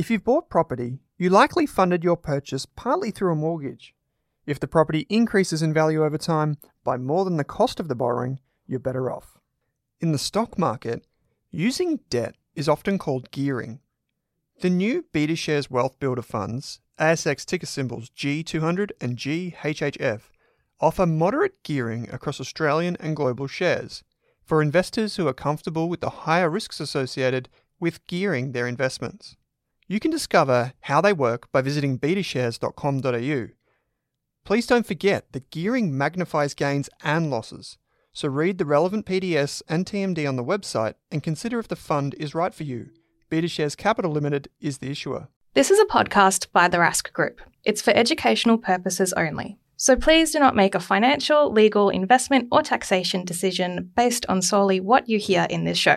If you've bought property, you likely funded your purchase partly through a mortgage. If the property increases in value over time by more than the cost of the borrowing, you're better off. In the stock market, using debt is often called gearing. The new BetaShares Wealth Builder funds, ASX ticker symbols G200 and GHHF, offer moderate gearing across Australian and global shares for investors who are comfortable with the higher risks associated with gearing their investments. You can discover how they work by visiting betashares.com.au. Please don't forget that gearing magnifies gains and losses, so read the relevant PDS and TMD on the website and consider if the fund is right for you. BetaShares Capital Limited is the issuer. This is a podcast by the Rask Group. It's for educational purposes only. So please do not make a financial, legal, investment, or taxation decision based on solely what you hear in this show.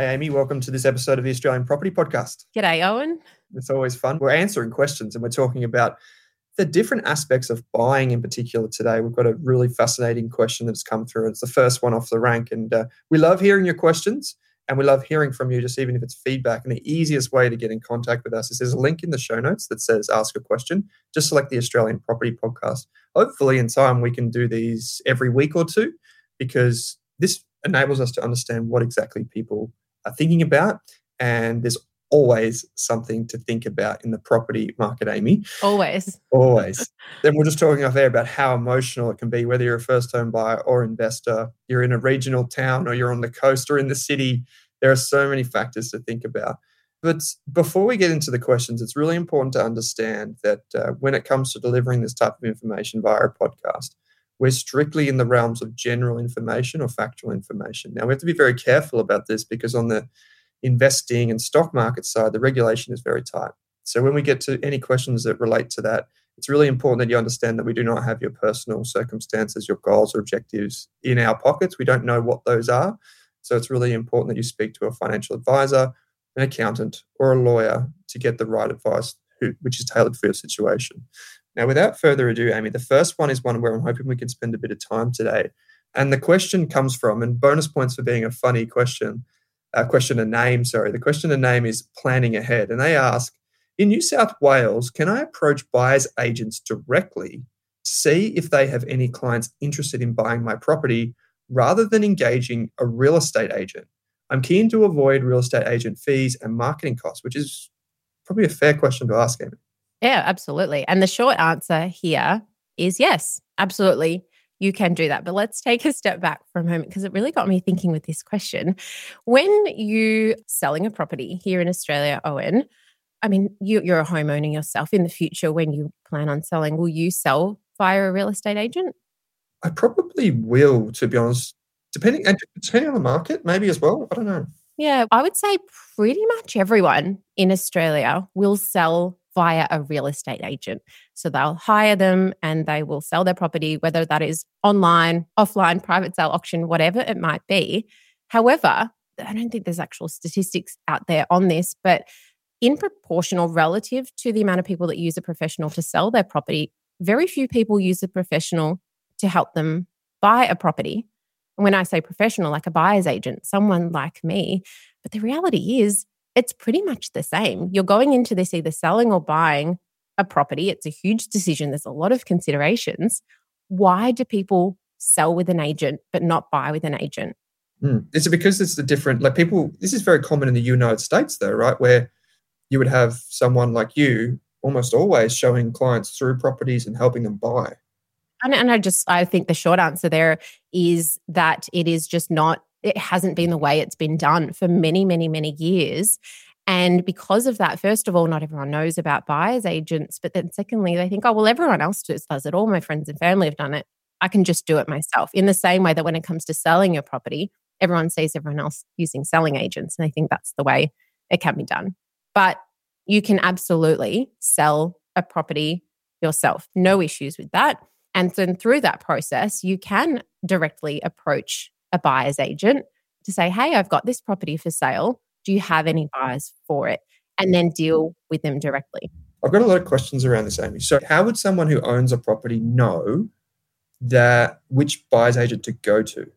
Hey, Amy, welcome to this episode of the Australian Property Podcast. G'day, Owen. It's always fun. We're answering questions and we're talking about the different aspects of buying in particular today. We've got a really fascinating question that's come through. It's the first one off the rank. And uh, we love hearing your questions and we love hearing from you, just even if it's feedback. And the easiest way to get in contact with us is there's a link in the show notes that says ask a question. Just select the Australian Property Podcast. Hopefully, in time, we can do these every week or two because this enables us to understand what exactly people are thinking about. And there's always something to think about in the property market, Amy. Always. Always. then we're just talking off there about how emotional it can be, whether you're a first home buyer or investor, you're in a regional town or you're on the coast or in the city. There are so many factors to think about. But before we get into the questions, it's really important to understand that uh, when it comes to delivering this type of information via a podcast, we're strictly in the realms of general information or factual information. Now, we have to be very careful about this because on the investing and stock market side, the regulation is very tight. So, when we get to any questions that relate to that, it's really important that you understand that we do not have your personal circumstances, your goals or objectives in our pockets. We don't know what those are. So, it's really important that you speak to a financial advisor, an accountant, or a lawyer to get the right advice, which is tailored for your situation. Now, without further ado, Amy, the first one is one where I'm hoping we can spend a bit of time today. And the question comes from, and bonus points for being a funny question, uh, question and name, sorry. The question and name is planning ahead. And they ask, in New South Wales, can I approach buyers agents directly to see if they have any clients interested in buying my property rather than engaging a real estate agent? I'm keen to avoid real estate agent fees and marketing costs, which is probably a fair question to ask, Amy. Yeah, absolutely. And the short answer here is yes, absolutely. You can do that. But let's take a step back for a moment because it really got me thinking with this question. When you selling a property here in Australia, Owen, I mean, you, you're a homeowner yourself in the future when you plan on selling. Will you sell via a real estate agent? I probably will, to be honest. Depending depending on the market, maybe as well. I don't know. Yeah, I would say pretty much everyone in Australia will sell via a real estate agent. So they'll hire them and they will sell their property, whether that is online, offline, private sale, auction, whatever it might be. However, I don't think there's actual statistics out there on this, but in proportional relative to the amount of people that use a professional to sell their property, very few people use a professional to help them buy a property. And when I say professional, like a buyer's agent, someone like me, but the reality is it's pretty much the same. You're going into this either selling or buying a property. It's a huge decision. There's a lot of considerations. Why do people sell with an agent but not buy with an agent? Mm. Is it because it's the different, like people, this is very common in the United States though, right? Where you would have someone like you almost always showing clients through properties and helping them buy. And, and I just, I think the short answer there is that it is just not it hasn't been the way it's been done for many, many, many years. And because of that, first of all, not everyone knows about buyer's agents. But then secondly, they think, oh, well, everyone else does, does it. All my friends and family have done it. I can just do it myself. In the same way that when it comes to selling your property, everyone sees everyone else using selling agents. And I think that's the way it can be done. But you can absolutely sell a property yourself. No issues with that. And then through that process, you can directly approach a buyer's agent to say, Hey, I've got this property for sale. Do you have any buyers for it? And then deal with them directly. I've got a lot of questions around this, Amy. So, how would someone who owns a property know that which buyer's agent to go to?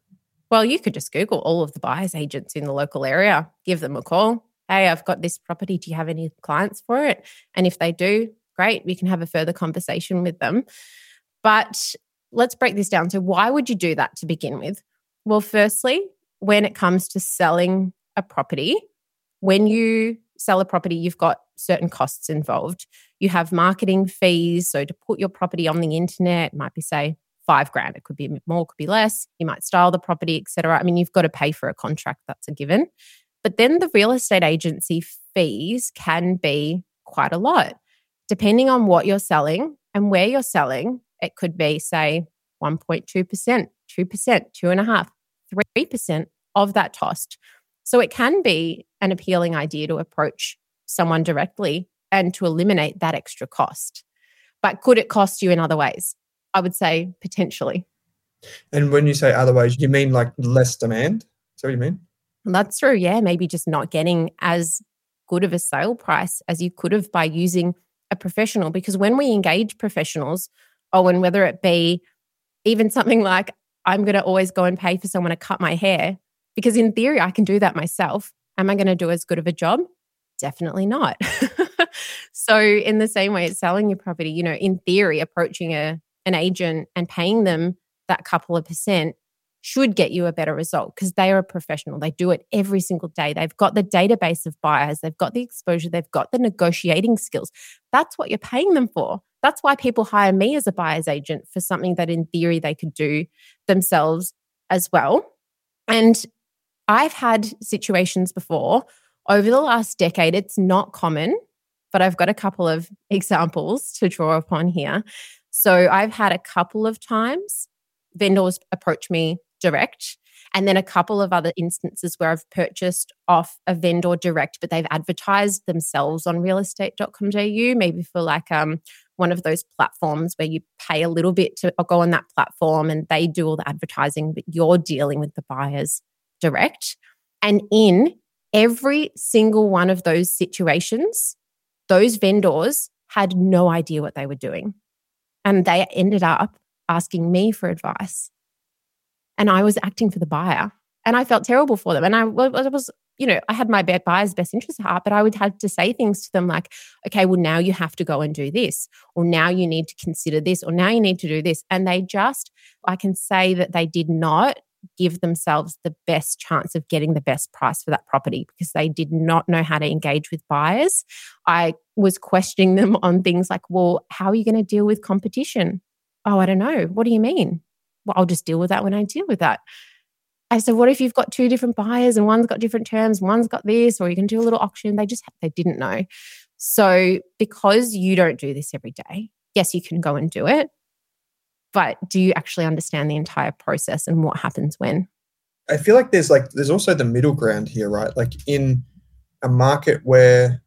Well, you could just Google all of the buyer's agents in the local area, give them a call. Hey, I've got this property. Do you have any clients for it? And if they do, great, we can have a further conversation with them. But let's break this down. So, why would you do that to begin with? Well, firstly, when it comes to selling a property, when you sell a property, you've got certain costs involved. You have marketing fees. So to put your property on the internet, might be say five grand. It could be more, could be less. You might style the property, etc. I mean, you've got to pay for a contract. That's a given. But then the real estate agency fees can be quite a lot. Depending on what you're selling and where you're selling, it could be, say, 1.2%, 2%, 2.5%, 3% of that cost. So it can be an appealing idea to approach someone directly and to eliminate that extra cost. But could it cost you in other ways? I would say potentially. And when you say other ways, you mean like less demand? Is that what you mean? That's true. Yeah. Maybe just not getting as good of a sale price as you could have by using a professional. Because when we engage professionals, oh, and whether it be even something like, I'm going to always go and pay for someone to cut my hair, because in theory, I can do that myself. Am I going to do as good of a job? Definitely not. so, in the same way, it's selling your property, you know, in theory, approaching a, an agent and paying them that couple of percent should get you a better result because they are a professional. They do it every single day. They've got the database of buyers, they've got the exposure, they've got the negotiating skills. That's what you're paying them for. That's why people hire me as a buyer's agent for something that in theory they could do themselves as well. And I've had situations before over the last decade. It's not common, but I've got a couple of examples to draw upon here. So I've had a couple of times vendors approach me direct. And then a couple of other instances where I've purchased off a vendor direct, but they've advertised themselves on realestate.com.au, maybe for like um, one of those platforms where you pay a little bit to go on that platform and they do all the advertising, but you're dealing with the buyers direct. And in every single one of those situations, those vendors had no idea what they were doing. And they ended up asking me for advice and I was acting for the buyer and I felt terrible for them. And I was, you know, I had my buyer's best interest at heart, but I would have to say things to them like, okay, well, now you have to go and do this, or now you need to consider this, or now you need to do this. And they just, I can say that they did not give themselves the best chance of getting the best price for that property because they did not know how to engage with buyers. I was questioning them on things like, well, how are you going to deal with competition? Oh, I don't know. What do you mean? Well, I'll just deal with that when I deal with that. I said, what if you've got two different buyers and one's got different terms, one's got this, or you can do a little auction? They just, they didn't know. So because you don't do this every day, yes, you can go and do it. But do you actually understand the entire process and what happens when? I feel like there's like, there's also the middle ground here, right? Like in a market where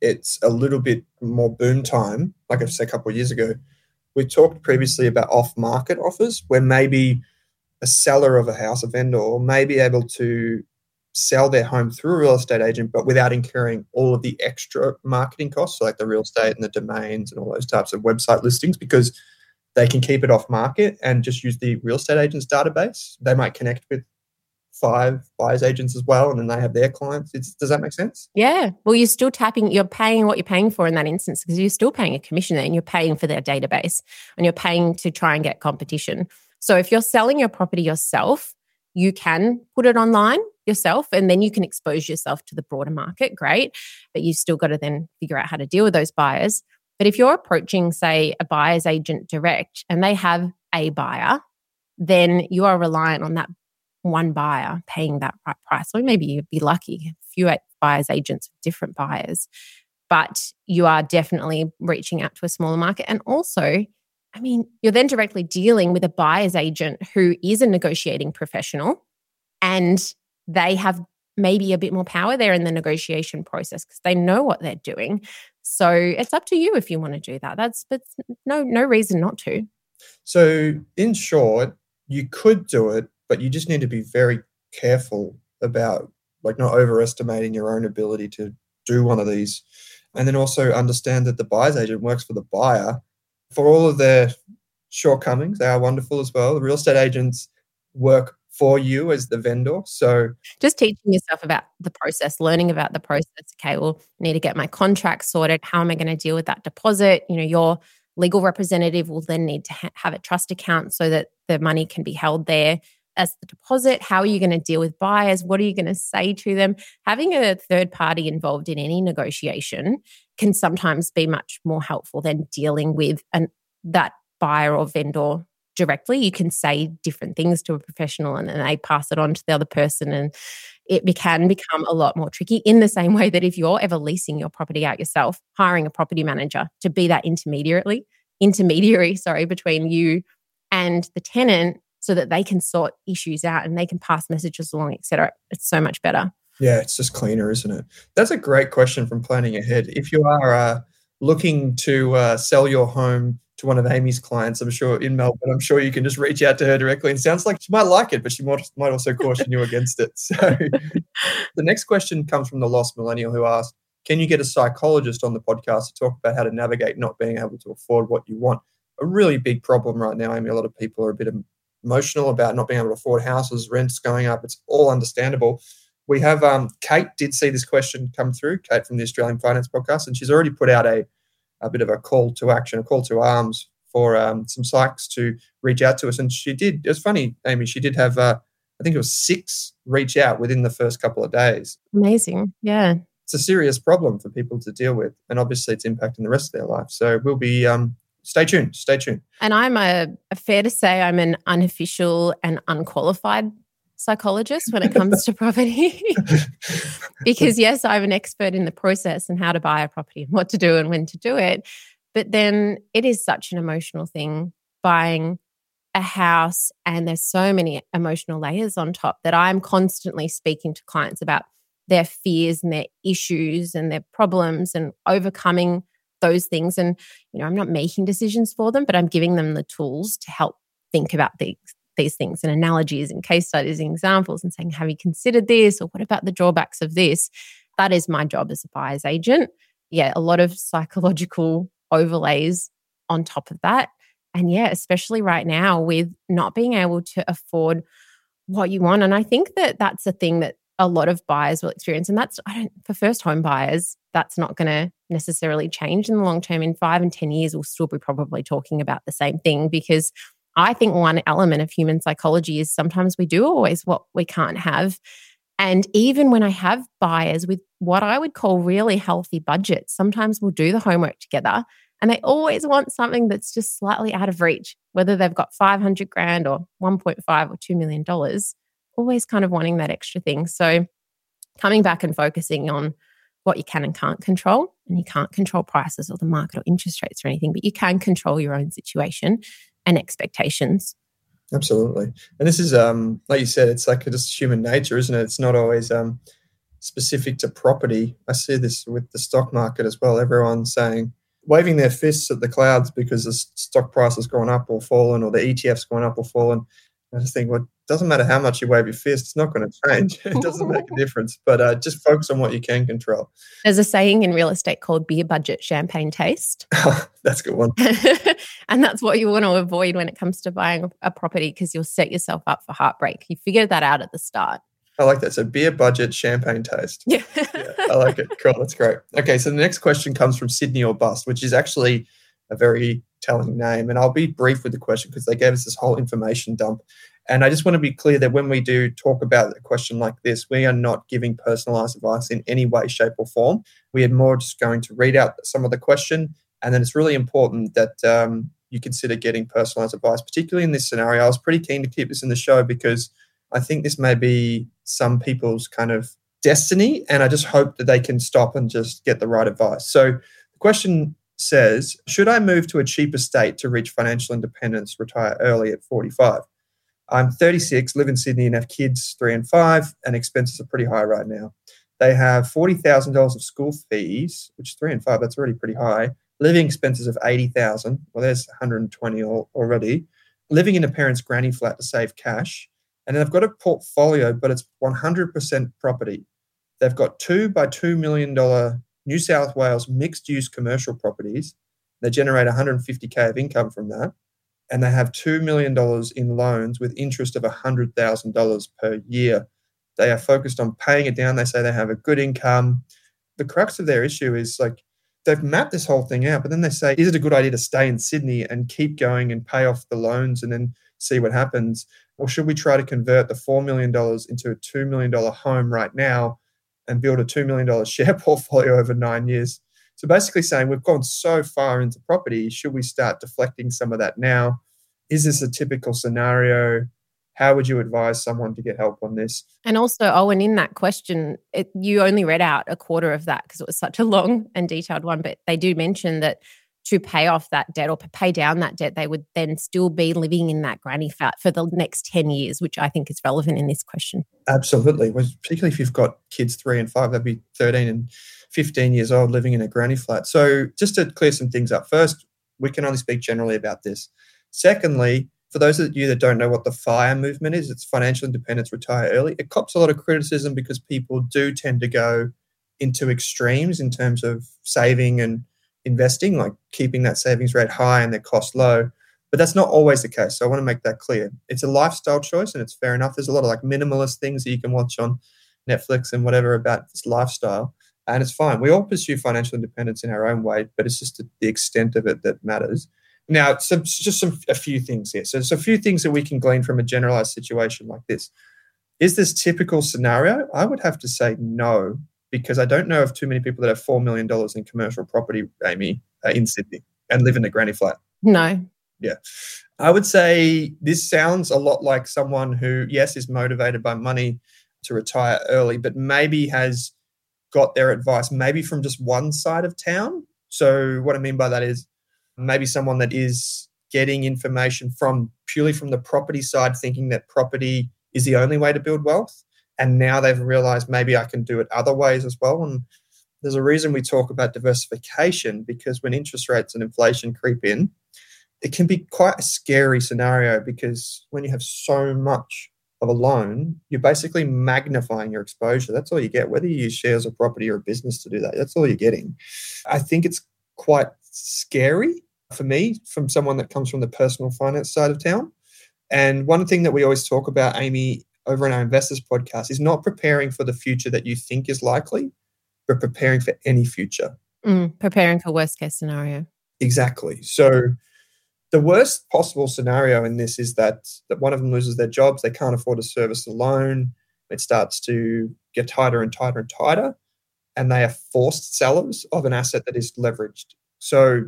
it's a little bit more boom time, like I said a couple of years ago, we talked previously about off market offers where maybe a seller of a house, a vendor, may be able to sell their home through a real estate agent, but without incurring all of the extra marketing costs, so like the real estate and the domains and all those types of website listings, because they can keep it off market and just use the real estate agent's database. They might connect with five buyers agents as well, and then they have their clients. It's, does that make sense? Yeah. Well, you're still tapping, you're paying what you're paying for in that instance because you're still paying a commission there and you're paying for their database and you're paying to try and get competition. So if you're selling your property yourself, you can put it online yourself and then you can expose yourself to the broader market. Great. But you've still got to then figure out how to deal with those buyers. But if you're approaching, say, a buyer's agent direct and they have a buyer, then you are reliant on that one buyer paying that right price, or maybe you'd be lucky few buyers agents, with different buyers, but you are definitely reaching out to a smaller market. And also, I mean, you're then directly dealing with a buyer's agent who is a negotiating professional and they have maybe a bit more power there in the negotiation process because they know what they're doing. So it's up to you if you want to do that. That's but no no reason not to. So in short, you could do it, but you just need to be very careful about like not overestimating your own ability to do one of these. And then also understand that the buyer's agent works for the buyer for all of their shortcomings. They are wonderful as well. The real estate agents work for you as the vendor. So just teaching yourself about the process, learning about the process. Okay, well, I need to get my contract sorted. How am I going to deal with that deposit? You know, your legal representative will then need to ha- have a trust account so that the money can be held there as the deposit. How are you going to deal with buyers? What are you going to say to them? Having a third party involved in any negotiation can sometimes be much more helpful than dealing with an that buyer or vendor directly. You can say different things to a professional and then they pass it on to the other person. And it can become a lot more tricky in the same way that if you're ever leasing your property out yourself, hiring a property manager to be that intermediary, intermediary, sorry, between you and the tenant so that they can sort issues out and they can pass messages along, etc. It's so much better. Yeah, it's just cleaner, isn't it? That's a great question from planning ahead. If you are uh, looking to uh, sell your home to one of Amy's clients, I'm sure in Melbourne, I'm sure you can just reach out to her directly. And sounds like she might like it, but she might, might also caution you against it. So the next question comes from the Lost Millennial who asked, can you get a psychologist on the podcast to talk about how to navigate not being able to afford what you want? A really big problem right now, Amy. A lot of people are a bit emotional about not being able to afford houses, rents going up. It's all understandable. We have um, Kate did see this question come through, Kate from the Australian Finance Podcast, and she's already put out a a bit of a call to action, a call to arms for um, some psychs to reach out to us. And she did. It's funny, Amy. She did have, uh, I think it was six reach out within the first couple of days. Amazing. Yeah. It's a serious problem for people to deal with, and obviously it's impacting the rest of their life. So we'll be um, stay tuned. Stay tuned. And I'm a, a fair to say I'm an unofficial and unqualified psychologist when it comes to property. because, yes, I'm an expert in the process and how to buy a property and what to do and when to do it. But then it is such an emotional thing buying a house, and there's so many emotional layers on top that I'm constantly speaking to clients about their fears and their issues and their problems and overcoming those things. And, you know, I'm not making decisions for them, but I'm giving them the tools to help think about these these things and analogies and case studies and examples and saying, have you considered this? Or what about the drawbacks of this? That is my job as a buyer's agent. Yeah, a lot of psychological overlays on top of that. And yeah, especially right now with not being able to afford what you want. And I think that that's a thing that a lot of buyers will experience. And that's, I don't, for first home buyers, that's not going to necessarily change in the long term. In five and 10 years, we'll still be probably talking about the same thing because I think one element of human psychology is sometimes we do always what we can't have. And even when I have buyers with what I would call really healthy budgets, sometimes we'll do the homework together and they always want something that's just slightly out of reach, whether they've got 500 grand or 1.5 or 2 million dollars, always kind of wanting that extra thing. So coming back and focusing on what you can and can't control. And you can't control prices or the market or interest rates or anything, but you can control your own situation and expectations. Absolutely. And this is, um, like you said, it's like just human nature, isn't it? It's not always um, specific to property. I see this with the stock market as well. Everyone's saying, waving their fists at the clouds because the stock price has gone up or fallen, or the ETF's gone up or fallen. I just think, it doesn't matter how much you wave your fist, it's not going to change. it doesn't make a difference. But uh, just focus on what you can control. There's a saying in real estate called beer budget, champagne taste. that's a good one. and that's what you want to avoid when it comes to buying a property because you'll set yourself up for heartbreak. You figure that out at the start. I like that. So beer budget, champagne taste. Yeah. yeah. I like it. Cool. That's great. Okay. So the next question comes from Sydney or Bust, which is actually a very telling name. And I'll be brief with the question because they gave us this whole information dump. And I just want to be clear that when we do talk about a question like this, we are not giving personalized advice in any way, shape, or form. We are more just going to read out some of the question. And then it's really important that um, you consider getting personalized advice, particularly in this scenario. I was pretty keen to keep this in the show because I think this may be some people's kind of destiny. And I just hope that they can stop and just get the right advice. So the question says Should I move to a cheaper state to reach financial independence, retire early at 45? I'm 36, live in Sydney, and have kids three and five, and expenses are pretty high right now. They have $40,000 of school fees, which three and five, that's already pretty high. Living expenses of 80,000. Well, there's 120 already. Living in a parent's granny flat to save cash. And then they've got a portfolio, but it's 100% property. They've got two by $2 million New South Wales mixed use commercial properties. They generate 150K of income from that. And they have $2 million in loans with interest of $100,000 per year. They are focused on paying it down. They say they have a good income. The crux of their issue is like they've mapped this whole thing out, but then they say, is it a good idea to stay in Sydney and keep going and pay off the loans and then see what happens? Or should we try to convert the $4 million into a $2 million home right now and build a $2 million share portfolio over nine years? So basically saying we've gone so far into property, should we start deflecting some of that now? Is this a typical scenario? how would you advise someone to get help on this? And also, Owen, in that question, it, you only read out a quarter of that because it was such a long and detailed one. But they do mention that to pay off that debt or pay down that debt, they would then still be living in that granny flat for the next 10 years, which I think is relevant in this question. Absolutely. Particularly if you've got kids three and five, that'd be 13 and 15 years old living in a granny flat. So, just to clear some things up, first, we can only speak generally about this. Secondly, for those of you that don't know what the FIRE movement is, it's financial independence, retire early. It cops a lot of criticism because people do tend to go into extremes in terms of saving and investing, like keeping that savings rate high and their cost low. But that's not always the case. So I want to make that clear. It's a lifestyle choice and it's fair enough. There's a lot of like minimalist things that you can watch on Netflix and whatever about this lifestyle. And it's fine. We all pursue financial independence in our own way, but it's just the extent of it that matters. Now, so just some a few things here. So there's a few things that we can glean from a generalized situation like this. Is this typical scenario? I would have to say no, because I don't know of too many people that have four million dollars in commercial property, Amy, uh, in Sydney, and live in a granny flat. No. Yeah, I would say this sounds a lot like someone who, yes, is motivated by money to retire early, but maybe has got their advice maybe from just one side of town. So what I mean by that is maybe someone that is getting information from purely from the property side, thinking that property is the only way to build wealth. And now they've realized maybe I can do it other ways as well. And there's a reason we talk about diversification because when interest rates and inflation creep in, it can be quite a scary scenario because when you have so much of a loan, you're basically magnifying your exposure. That's all you get, whether you use shares or property or a business to do that. That's all you're getting. I think it's quite scary for me from someone that comes from the personal finance side of town. And one thing that we always talk about, Amy, over in our investors podcast is not preparing for the future that you think is likely, but preparing for any future. Mm, preparing for worst case scenario. Exactly. So the worst possible scenario in this is that, that one of them loses their jobs, they can't afford to service the loan, it starts to get tighter and tighter and tighter, and they are forced sellers of an asset that is leveraged. So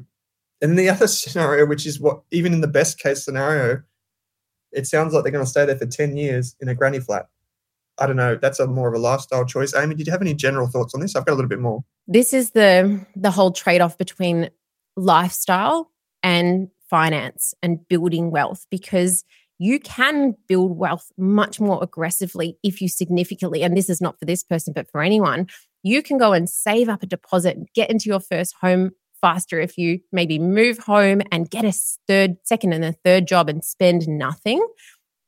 and the other scenario, which is what even in the best case scenario, it sounds like they're going to stay there for 10 years in a granny flat. I don't know. That's a more of a lifestyle choice. Amy, did you have any general thoughts on this? I've got a little bit more. This is the the whole trade-off between lifestyle and finance and building wealth because you can build wealth much more aggressively if you significantly and this is not for this person but for anyone you can go and save up a deposit get into your first home faster if you maybe move home and get a third, second, and a third job and spend nothing.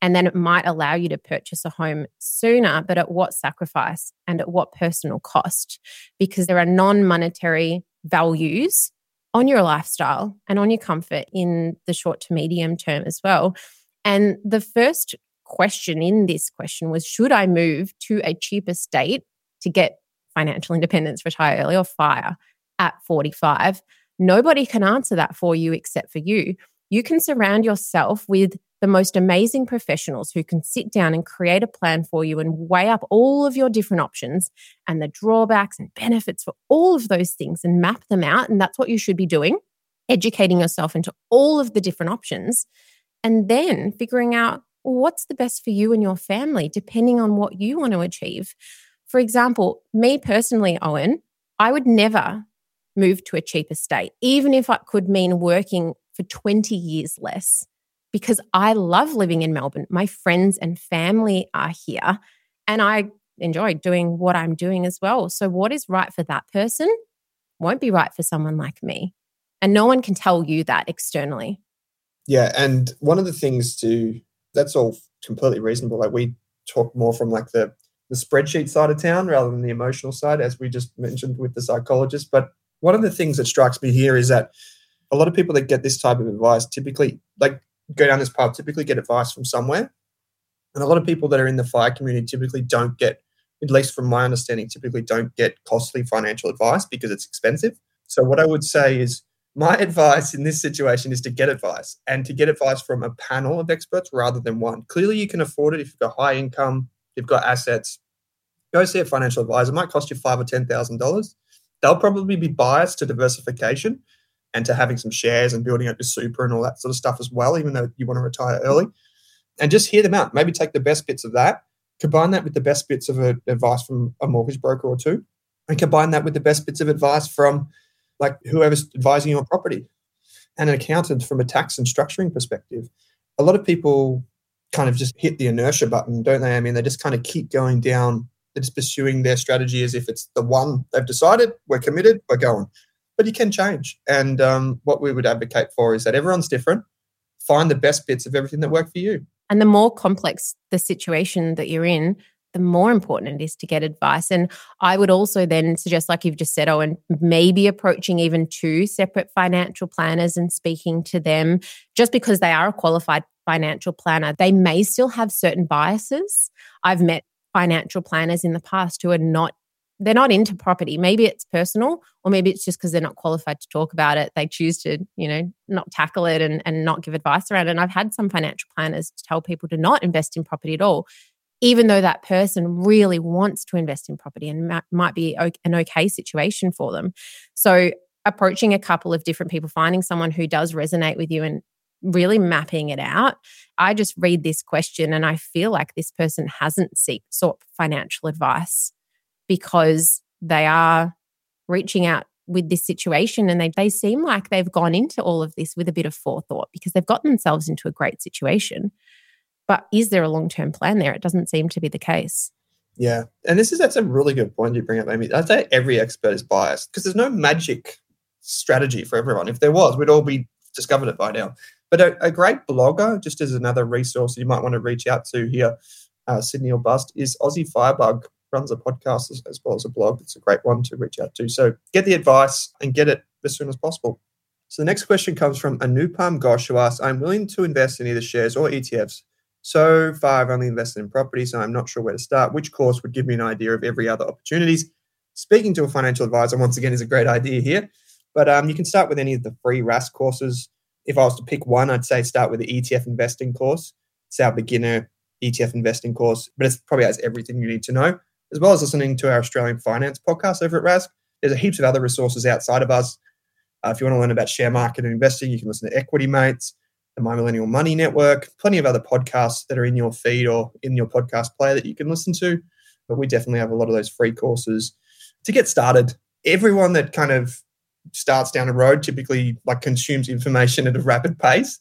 And then it might allow you to purchase a home sooner, but at what sacrifice and at what personal cost? Because there are non monetary values on your lifestyle and on your comfort in the short to medium term as well. And the first question in this question was Should I move to a cheaper state to get financial independence, retire early, or fire? at 45. Nobody can answer that for you except for you. You can surround yourself with the most amazing professionals who can sit down and create a plan for you and weigh up all of your different options and the drawbacks and benefits for all of those things and map them out. And that's what you should be doing, educating yourself into all of the different options and then figuring out what's the best for you and your family, depending on what you want to achieve For example, me personally, Owen, I would never move to a cheaper state, even if it could mean working for 20 years less, because I love living in Melbourne. My friends and family are here, and I enjoy doing what I'm doing as well. So, what is right for that person won't be right for someone like me. And no one can tell you that externally. Yeah. And one of the things to, that's all completely reasonable. Like we talk more from like the, the spreadsheet side of town rather than the emotional side, as we just mentioned with the psychologist. But one of the things that strikes me here is that a lot of people that get this type of advice typically, like go down this path, typically get advice from somewhere. And a lot of people that are in the fire community typically don't get at least from my understanding, typically don't get costly financial advice because it's expensive. So, what I would say is my advice in this situation is to get advice and to get advice from a panel of experts rather than one. Clearly, you can afford it if you've got high income, you've got assets. Go see a financial advisor. It might cost you five or ten thousand dollars. They'll probably be biased to diversification and to having some shares and building up your super and all that sort of stuff as well, even though you want to retire early. And just hear them out. Maybe take the best bits of that combine that with the best bits of advice from a mortgage broker or two, and combine that with the best bits of advice from like whoever's advising you on property and an accountant from a tax and structuring perspective. A lot of people kind of just hit the inertia button, don't they? I mean, they just kind of keep going down. They're just pursuing their strategy as if it's the one they've decided. We're committed. We're going. But you can change. And um, what we would advocate for is that everyone's different. Find the best bits of everything that work for you. And the more complex the situation that you're in, the more important it is to get advice. And I would also then suggest, like you've just said, oh, and maybe approaching even two separate financial planners and speaking to them just because they are a qualified financial planner. They may still have certain biases. I've met financial planners in the past who are not they're not into property. Maybe it's personal, or maybe it's just because they're not qualified to talk about it. They choose to, you know, not tackle it and, and not give advice around it. And I've had some financial planners tell people to not invest in property at all, even though that person really wants to invest in property and ma- might be an okay situation for them. So, approaching a couple of different people, finding someone who does resonate with you and really mapping it out. I just read this question and I feel like this person hasn't seek, sought financial advice because they are reaching out with this situation and they, they seem like they've gone into all of this with a bit of forethought because they've gotten themselves into a great situation. But is there a long term plan there? It doesn't seem to be the case. Yeah. And this is that's a really good point you bring up, Amy. I'd say every expert is biased because there's no magic strategy for everyone. If there was, we'd all be discovered it by now. But a, a great blogger, just as another resource you might want to reach out to here, uh, Sydney or Bust, is Aussie Firebug runs a podcast as, well as a blog. It's a great one to reach out to. So get the advice and get it as soon as possible. So the next question comes from Anupam Ghosh, who asks, I'm willing to invest in either shares or ETFs. So far, I've only invested in property, so I'm not sure where to start. Which course would give me an idea of every other opportunities? Speaking to a financial advisor, once again, is a great idea here. But um, you can start with any of the free Rask courses. If I was to pick one, I'd say start with the ETF investing course. It's our beginner ETF investing course, but it probably has everything you need to know as well as listening to our Australian finance podcast over at Rask. There's a heaps of other resources outside of us. Uh, if you want to learn about share market and investing, you can listen to Equity Mates, the My Millennial Money Network, plenty of other podcasts that are in your feed or in your podcast player that you can listen to. But we definitely have a lot of those free courses to get started. Everyone that kind of starts down a road typically like consumes information at a rapid pace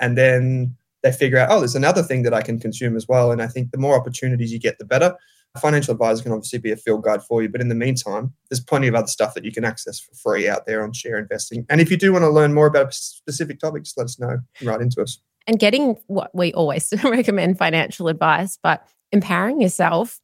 and then they figure out oh there's another thing that i can consume as well and i think the more opportunities you get the better financial advisor can obviously be a field guide for you, but in the meantime, there's plenty of other stuff that you can access for free out there on share investing. And if you do want to learn more about a specific topic, just let us know. Write into us. And getting what we always recommend financial advice, but empowering yourself,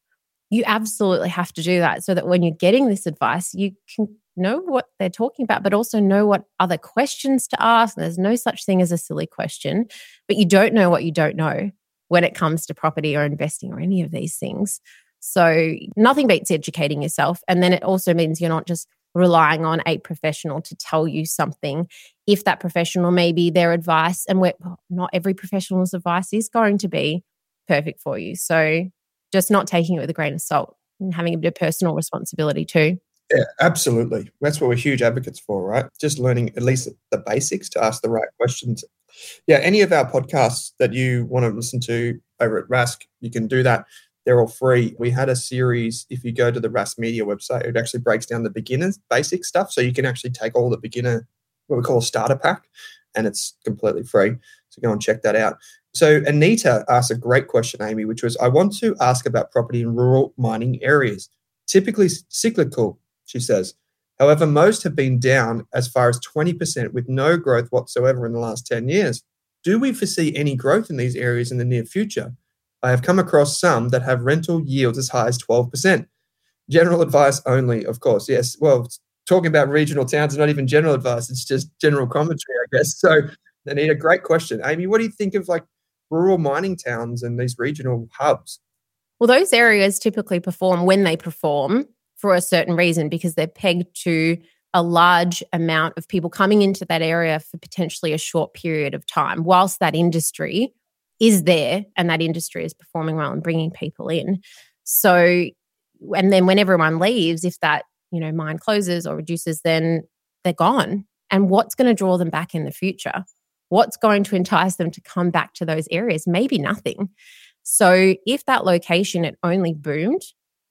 you absolutely have to do that so that when you're getting this advice, you can know what they're talking about, but also know what other questions to ask. And there's no such thing as a silly question, but you don't know what you don't know when it comes to property or investing or any of these things. So nothing beats educating yourself. And then it also means you're not just relying on a professional to tell you something. If that professional, maybe their advice, and we're, not every professional's advice is going to be perfect for you. So just not taking it with a grain of salt and having a bit of personal responsibility too. Yeah, absolutely. That's what we're huge advocates for, right? Just learning at least the basics to ask the right questions. Yeah, any of our podcasts that you want to listen to over at Rask, you can do that They're all free. We had a series, if you go to the Rask Media website, it actually breaks down the beginners basic stuff. So you can actually take all the beginner, what we call a starter pack, and it's completely free. So go and check that out. So Anita asked a great question, Amy, which was I want to ask about property in rural mining areas, typically cyclical, she says. However, most have been down as far as 20% with no growth whatsoever in the last 10 years. Do we foresee any growth in these areas in the near future? I have come across some that have rental yields as high as 12%. General advice only, of course. Yes. Well, talking about regional towns is not even general advice, it's just general commentary, I guess. So, Anita, great question. Amy, what do you think of like rural mining towns and these regional hubs? Well, those areas typically perform when they perform for a certain reason because they're pegged to a large amount of people coming into that area for potentially a short period of time, whilst that industry is there and that industry is performing well and bringing people in. So, and then when everyone leaves, if that you know mine closes or reduces, then they're gone. And what's going to draw them back in the future? What's going to entice them to come back to those areas? Maybe nothing. So, if that location it only boomed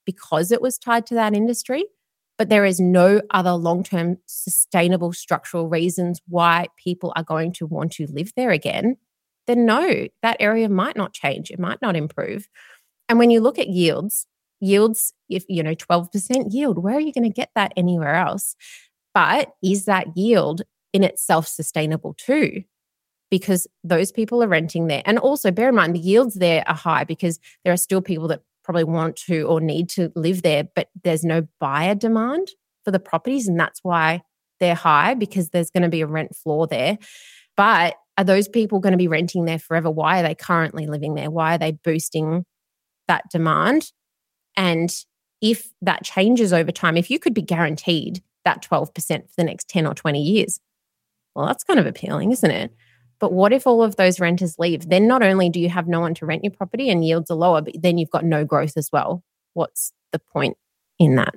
because it was tied to that industry, but there is no other long term sustainable structural reasons why people are going to want to live there again, then no, that area might not change. It might not improve. And when you look at yields, yields, if you know, 12% yield, where are you going to get that anywhere else? But is that yield in itself sustainable too? because those people are renting there. And also bear in mind the yields there are high because there are still people that probably want to or need to live there, but there's no buyer demand for the properties. And that's why they're high because there's going to be a rent floor there. But are those people going to be renting there forever? Why are they currently living there? Why are they boosting that demand? And if that changes over time, if you could be guaranteed that 12% for the next 10 or 20 years, well, that's kind of appealing, isn't it? But what if all of those renters leave? Then not only do you have no one to rent your property and yields are lower, but then you've got no growth as well. What's the point in that?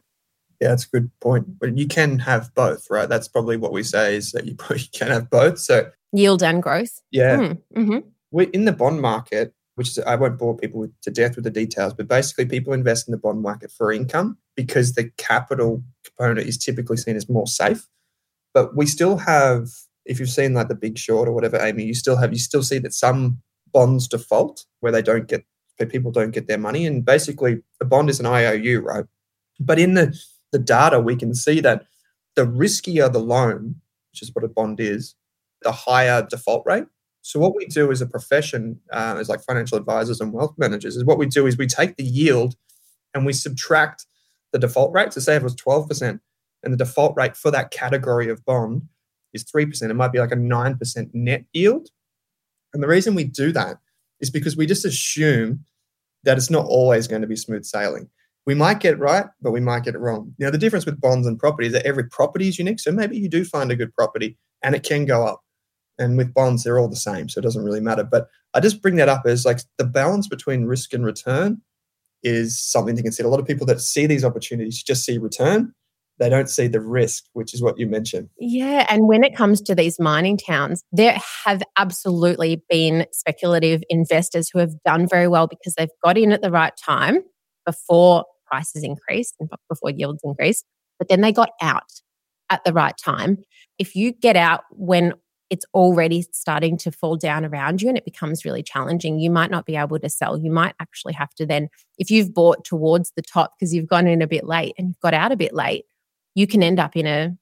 Yeah, that's a good point. But you can have both, right? That's probably what we say is that you probably can have both. So yield and growth. Yeah. Mm, mm-hmm. We're in the bond market, which is, I won't bore people to death with the details, but basically people invest in the bond market for income because the capital component is typically seen as more safe. But we still have if you've seen like the Big Short or whatever, Amy, you still have you still see that some bonds default where they don't get people don't get their money, and basically a bond is an IOU, right? But in the the data, we can see that the riskier the loan, which is what a bond is, the higher default rate. So what we do as a profession, uh, as like financial advisors and wealth managers, is what we do is we take the yield and we subtract the default rate. So say it was twelve percent, and the default rate for that category of bond is 3%. It might be like a 9% net yield. And the reason we do that is because we just assume that it's not always going to be smooth sailing. We might get it right, but we might get it wrong. Now, the difference with bonds and property is that every property is unique. So maybe you do find a good property and it can go up. And with bonds, they're all the same. So it doesn't really matter. But I just bring that up as like the balance between risk and return is something to consider. A lot of people that see these opportunities just see return they don't see the risk, which is what you mentioned. Yeah. And when it comes to these mining towns, there have absolutely been speculative investors who have done very well because they've got in at the right time before prices increased and before yields increased, but then they got out at the right time. If you get out when it's already starting to fall down around you and it becomes really challenging, you might not be able to sell. You might actually have to then, if you've bought towards the top because you've gone in a bit late and you've got out a bit late, you can end up in a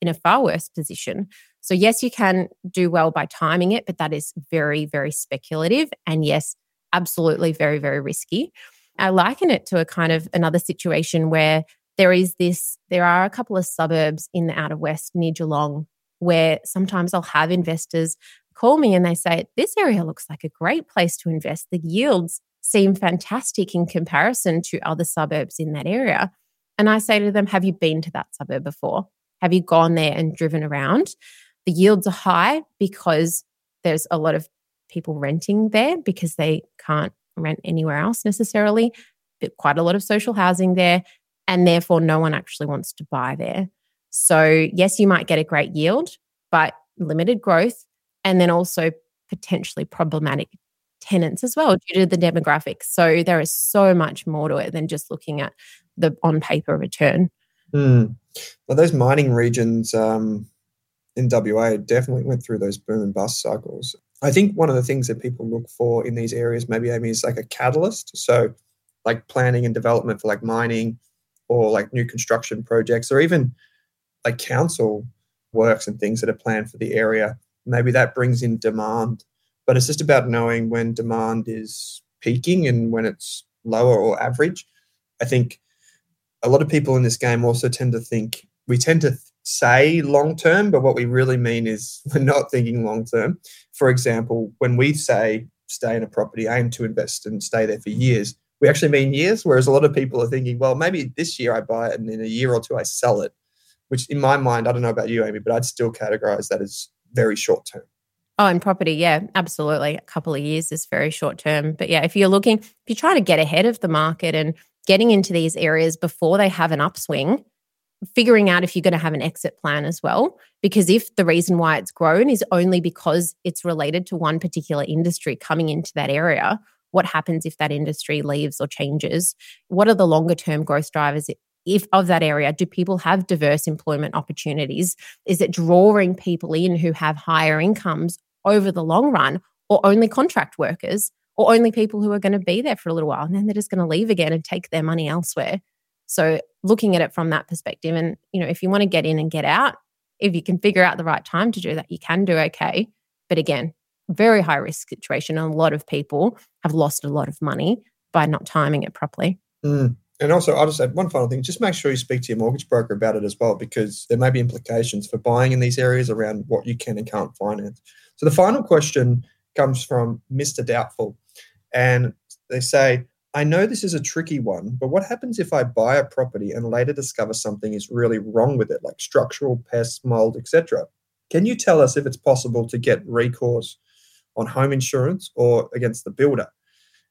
in a far worse position. So yes, you can do well by timing it, but that is very very speculative and yes, absolutely very very risky. I liken it to a kind of another situation where there is this there are a couple of suburbs in the outer west near Geelong where sometimes I'll have investors call me and they say this area looks like a great place to invest. The yields seem fantastic in comparison to other suburbs in that area. And I say to them, Have you been to that suburb before? Have you gone there and driven around? The yields are high because there's a lot of people renting there because they can't rent anywhere else necessarily. But quite a lot of social housing there, and therefore no one actually wants to buy there. So, yes, you might get a great yield, but limited growth, and then also potentially problematic tenants as well due to the demographics. So there is so much more to it than just looking at the on paper return. Mm. Well, those mining regions um, in WA definitely went through those boom and bust cycles. I think one of the things that people look for in these areas, maybe Amy, is like a catalyst. So, like planning and development for like mining or like new construction projects, or even like council works and things that are planned for the area. Maybe that brings in demand, but it's just about knowing when demand is peaking and when it's lower or average. I think a lot of people in this game also tend to think we tend to say long term, but what we really mean is we're not thinking long term. For example, when we say stay in a property, aim to invest and stay there for years, we actually mean years. Whereas a lot of people are thinking, well, maybe this year I buy it and in a year or two I sell it, which in my mind, I don't know about you, Amy, but I'd still categorize that as very short term. Oh, in property, yeah, absolutely. A couple of years is very short term. But yeah, if you're looking, if you're trying to get ahead of the market and getting into these areas before they have an upswing, figuring out if you're going to have an exit plan as well. Because if the reason why it's grown is only because it's related to one particular industry coming into that area, what happens if that industry leaves or changes? What are the longer term growth drivers? If of that area, do people have diverse employment opportunities? Is it drawing people in who have higher incomes over the long run, or only contract workers, or only people who are going to be there for a little while and then they're just going to leave again and take their money elsewhere? So looking at it from that perspective, and you know, if you want to get in and get out, if you can figure out the right time to do that, you can do okay. But again, very high risk situation. And a lot of people have lost a lot of money by not timing it properly. Mm. And also, I'll just add one final thing. Just make sure you speak to your mortgage broker about it as well, because there may be implications for buying in these areas around what you can and can't finance. So the final question comes from Mr. Doubtful. And they say, I know this is a tricky one, but what happens if I buy a property and later discover something is really wrong with it, like structural pests, mold, etc.? Can you tell us if it's possible to get recourse on home insurance or against the builder?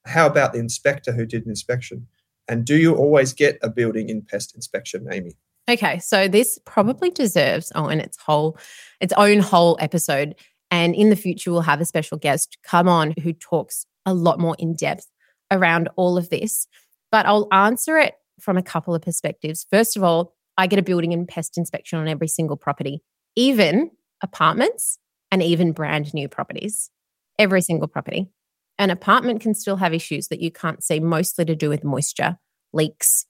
How about the inspector who did an inspection? And do you always get a building in pest inspection, Amy? Okay, so this probably deserves oh, and its whole its own whole episode. And in the future, we'll have a special guest come on who talks a lot more in depth around all of this, but I'll answer it from a couple of perspectives. First of all, I get a building and pest inspection on every single property, even apartments and even brand new properties, every single property. An apartment can still have issues that you can't see, mostly to do with moisture, leaks,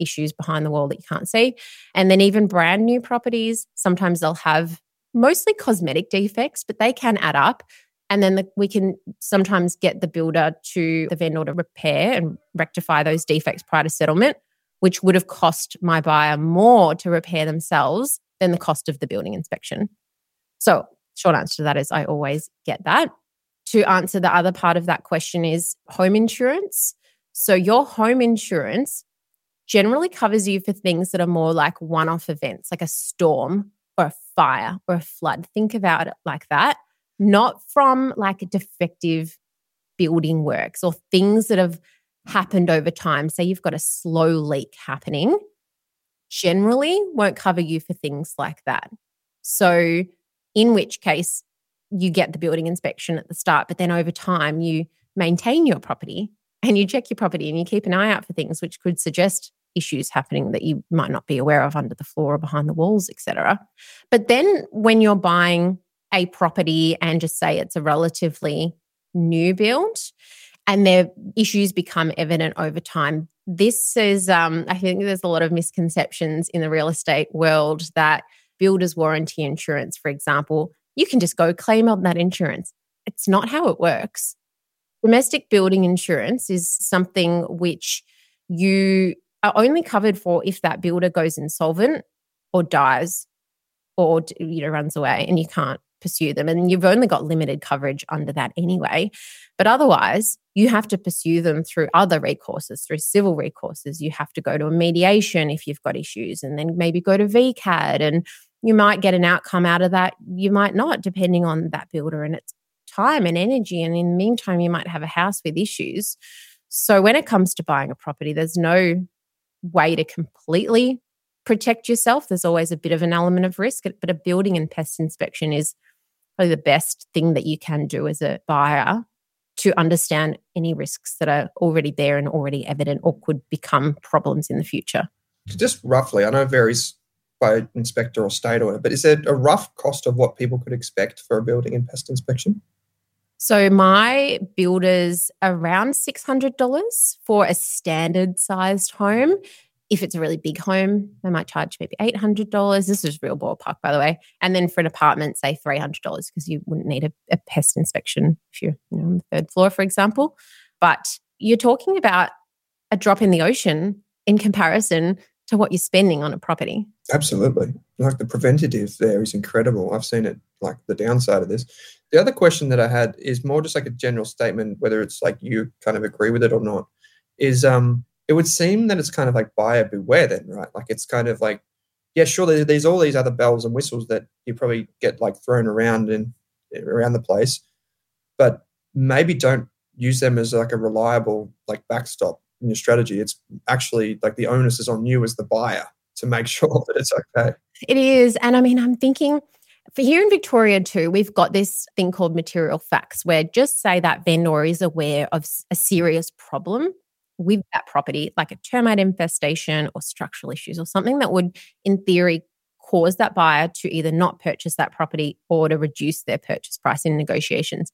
issues behind the wall that you can't see. And then even brand new properties, sometimes they'll have mostly cosmetic defects, but they can add up. And then the, we can sometimes get the builder to the vendor to repair and rectify those defects prior to settlement, which would have cost my buyer more to repair themselves than the cost of the building inspection. So, short answer to that is I always get that. To answer the other part of that question is home insurance. So, your home insurance generally covers you for things that are more like one off events, like a storm or a fire or a flood. Think about it like that not from like defective building works or things that have happened over time. Say you've got a slow leak happening, generally won't cover you for things like that. So, in which case, you get the building inspection at the start, but then over time, you maintain your property and you check your property and you keep an eye out for things which could suggest issues happening that you might not be aware of under the floor or behind the walls, etc. But then when you're buying a property and just say it's a relatively new build and their issues become evident over time. This is, um, I think there's a lot of misconceptions in the real estate world that builder's warranty insurance, for example, you can just go claim on that insurance. It's not how it works. Domestic building insurance is something which you are only covered for if that builder goes insolvent or dies or you know runs away and you can't pursue them. And you've only got limited coverage under that anyway. But otherwise, you have to pursue them through other recourses, through civil recourses. You have to go to a mediation if you've got issues, and then maybe go to VCAT. And you might get an outcome out of that. You might not, depending on that builder and its time and energy. And in the meantime, you might have a house with issues. So when it comes to buying a property, there's no way to completely protect yourself. There's always a bit of an element of risk, but a building and pest inspection is probably the best thing that you can do as a buyer to understand any risks that are already there and already evident or could become problems in the future. Just roughly, I know it varies by inspector or state or but is there a rough cost of what people could expect for a building and pest inspection? So my builder's around $600 for a standard sized home. If it's a really big home, they might charge maybe $800. This is real ballpark, by the way. And then for an apartment, say $300 because you wouldn't need a, a, pest inspection if you're you know, on the third floor, for example. But you're talking about a drop in the ocean in comparison to what you're spending on a property. Absolutely. Like the preventative there is incredible. I've seen it like the downside of this. The other question that I had is more just like a general statement, whether it's like you kind of agree with it or not, is um it would seem that it's kind of like buyer beware then, right? Like it's kind of like, yeah, sure, there's all these other bells and whistles that you probably get like thrown around and around the place, but maybe don't use them as like a reliable like backstop in your strategy. It's actually like the onus is on you as the buyer to make sure that it's okay. It is. And I mean, I'm thinking for here in Victoria too, we've got this thing called material facts where just say that vendor is aware of a serious problem with that property, like a termite infestation or structural issues or something that would, in theory, cause that buyer to either not purchase that property or to reduce their purchase price in negotiations.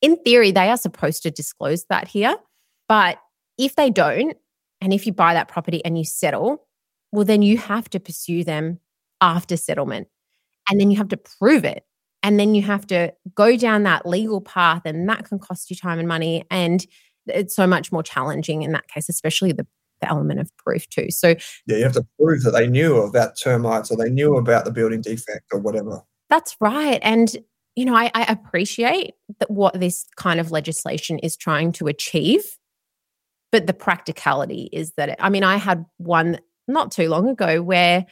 In theory, they are supposed to disclose that here. But if they don't, and if you buy that property and you settle, well, then you have to pursue them after settlement. And then you have to prove it. And then you have to go down that legal path, and that can cost you time and money. And it's so much more challenging in that case, especially the, the element of proof, too. So, yeah, you have to prove that they knew about termites or they knew about the building defect or whatever. That's right. And you know, I, I, appreciate that what this kind of legislation is trying to achieve but the practicality is that, it, I mean, I had one not too long ago where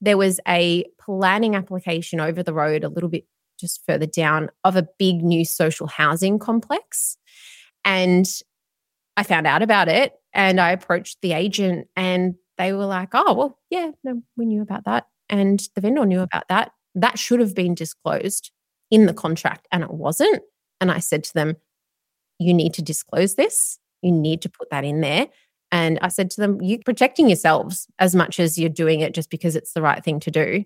there was a planning application over the road a little bit just further down of a big new social housing complex. And I found out about it and I approached the agent and they were like, oh, well, yeah, no, we knew about that. And the vendor knew about that. That should have been disclosed in the contract and it wasn't. And I said to them, you need to disclose this. You need to put that in there. And I said to them, You're protecting yourselves as much as you're doing it just because it's the right thing to do.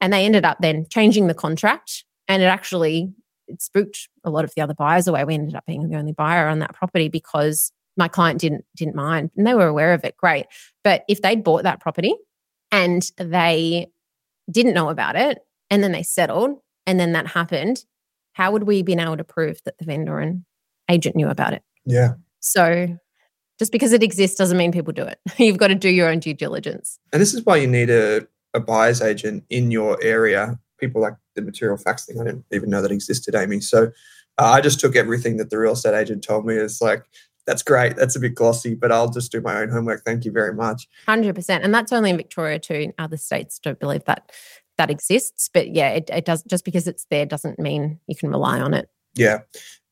And they ended up then changing the contract. And it actually it spooked a lot of the other buyers away. We ended up being the only buyer on that property because my client didn't didn't mind and they were aware of it. Great. But if they'd bought that property and they didn't know about it and then they settled and then that happened, how would we been able to prove that the vendor and agent knew about it? Yeah. So just because it exists doesn't mean people do it. You've got to do your own due diligence. And this is why you need a, a buyer's agent in your area. People like the material facts thing, I didn't even know that existed, Amy. So uh, I just took everything that the real estate agent told me as like, that's great. That's a bit glossy, but I'll just do my own homework. Thank you very much. 100%. And that's only in Victoria too. In other states don't believe that that exists. But yeah, it, it does just because it's there doesn't mean you can rely on it. Yeah.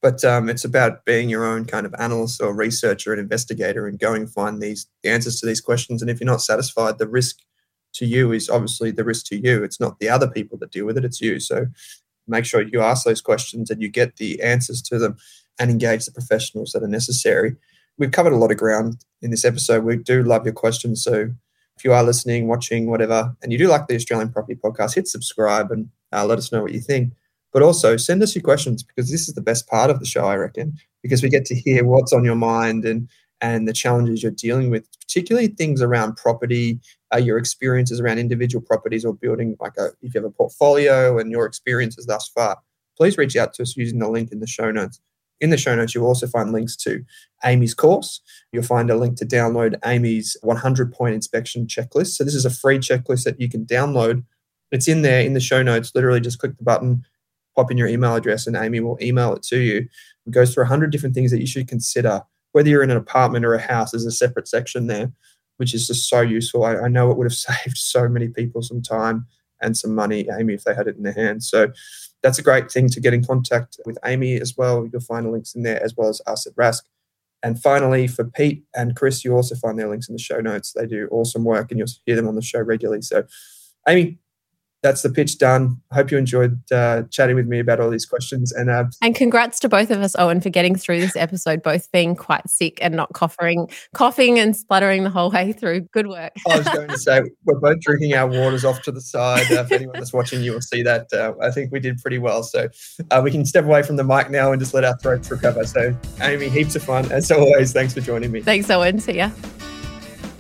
But um, it's about being your own kind of analyst or researcher and investigator and going find these the answers to these questions. And if you're not satisfied, the risk to you is obviously the risk to you. It's not the other people that deal with it, it's you. So make sure you ask those questions and you get the answers to them and engage the professionals that are necessary. We've covered a lot of ground in this episode. We do love your questions. So if you are listening, watching, whatever, and you do like the Australian Property Podcast, hit subscribe and uh, let us know what you think. But also send us your questions because this is the best part of the show, I reckon, because we get to hear what's on your mind and and the challenges you're dealing with, particularly things around property, uh, your experiences around individual properties or building like a if you have a portfolio and your experiences thus far. Please reach out to us using the link in the show notes. In the show notes, you'll also find links to Amy's course. You'll find a link to download Amy's 100 point inspection checklist. So, this is a free checklist that you can download. It's in there in the show notes. Literally, just click the button, pop in your email address and Amy will email it to you. It goes through 100 different things that you should consider. Whether you're in an apartment or a house, there's a separate section there, which is just so useful. I, I know it would have saved so many people some time and some money, Amy, if they had it in their hands. So that's a great thing to get in contact with Amy as well. You'll find the links in there as well as us at Rask. And finally, for Pete and Chris, you also find their links in the show notes. They do awesome work and you'll hear them on the show regularly. So, Amy, that's the pitch done. Hope you enjoyed uh, chatting with me about all these questions. And uh, and congrats to both of us, Owen, for getting through this episode, both being quite sick and not coughing, coughing and spluttering the whole way through. Good work. I was going to say we're both drinking our waters off to the side. Uh, if anyone that's watching, you will see that. Uh, I think we did pretty well. So uh, we can step away from the mic now and just let our throats recover. So Amy, heaps of fun as always. Thanks for joining me. Thanks, Owen. See ya.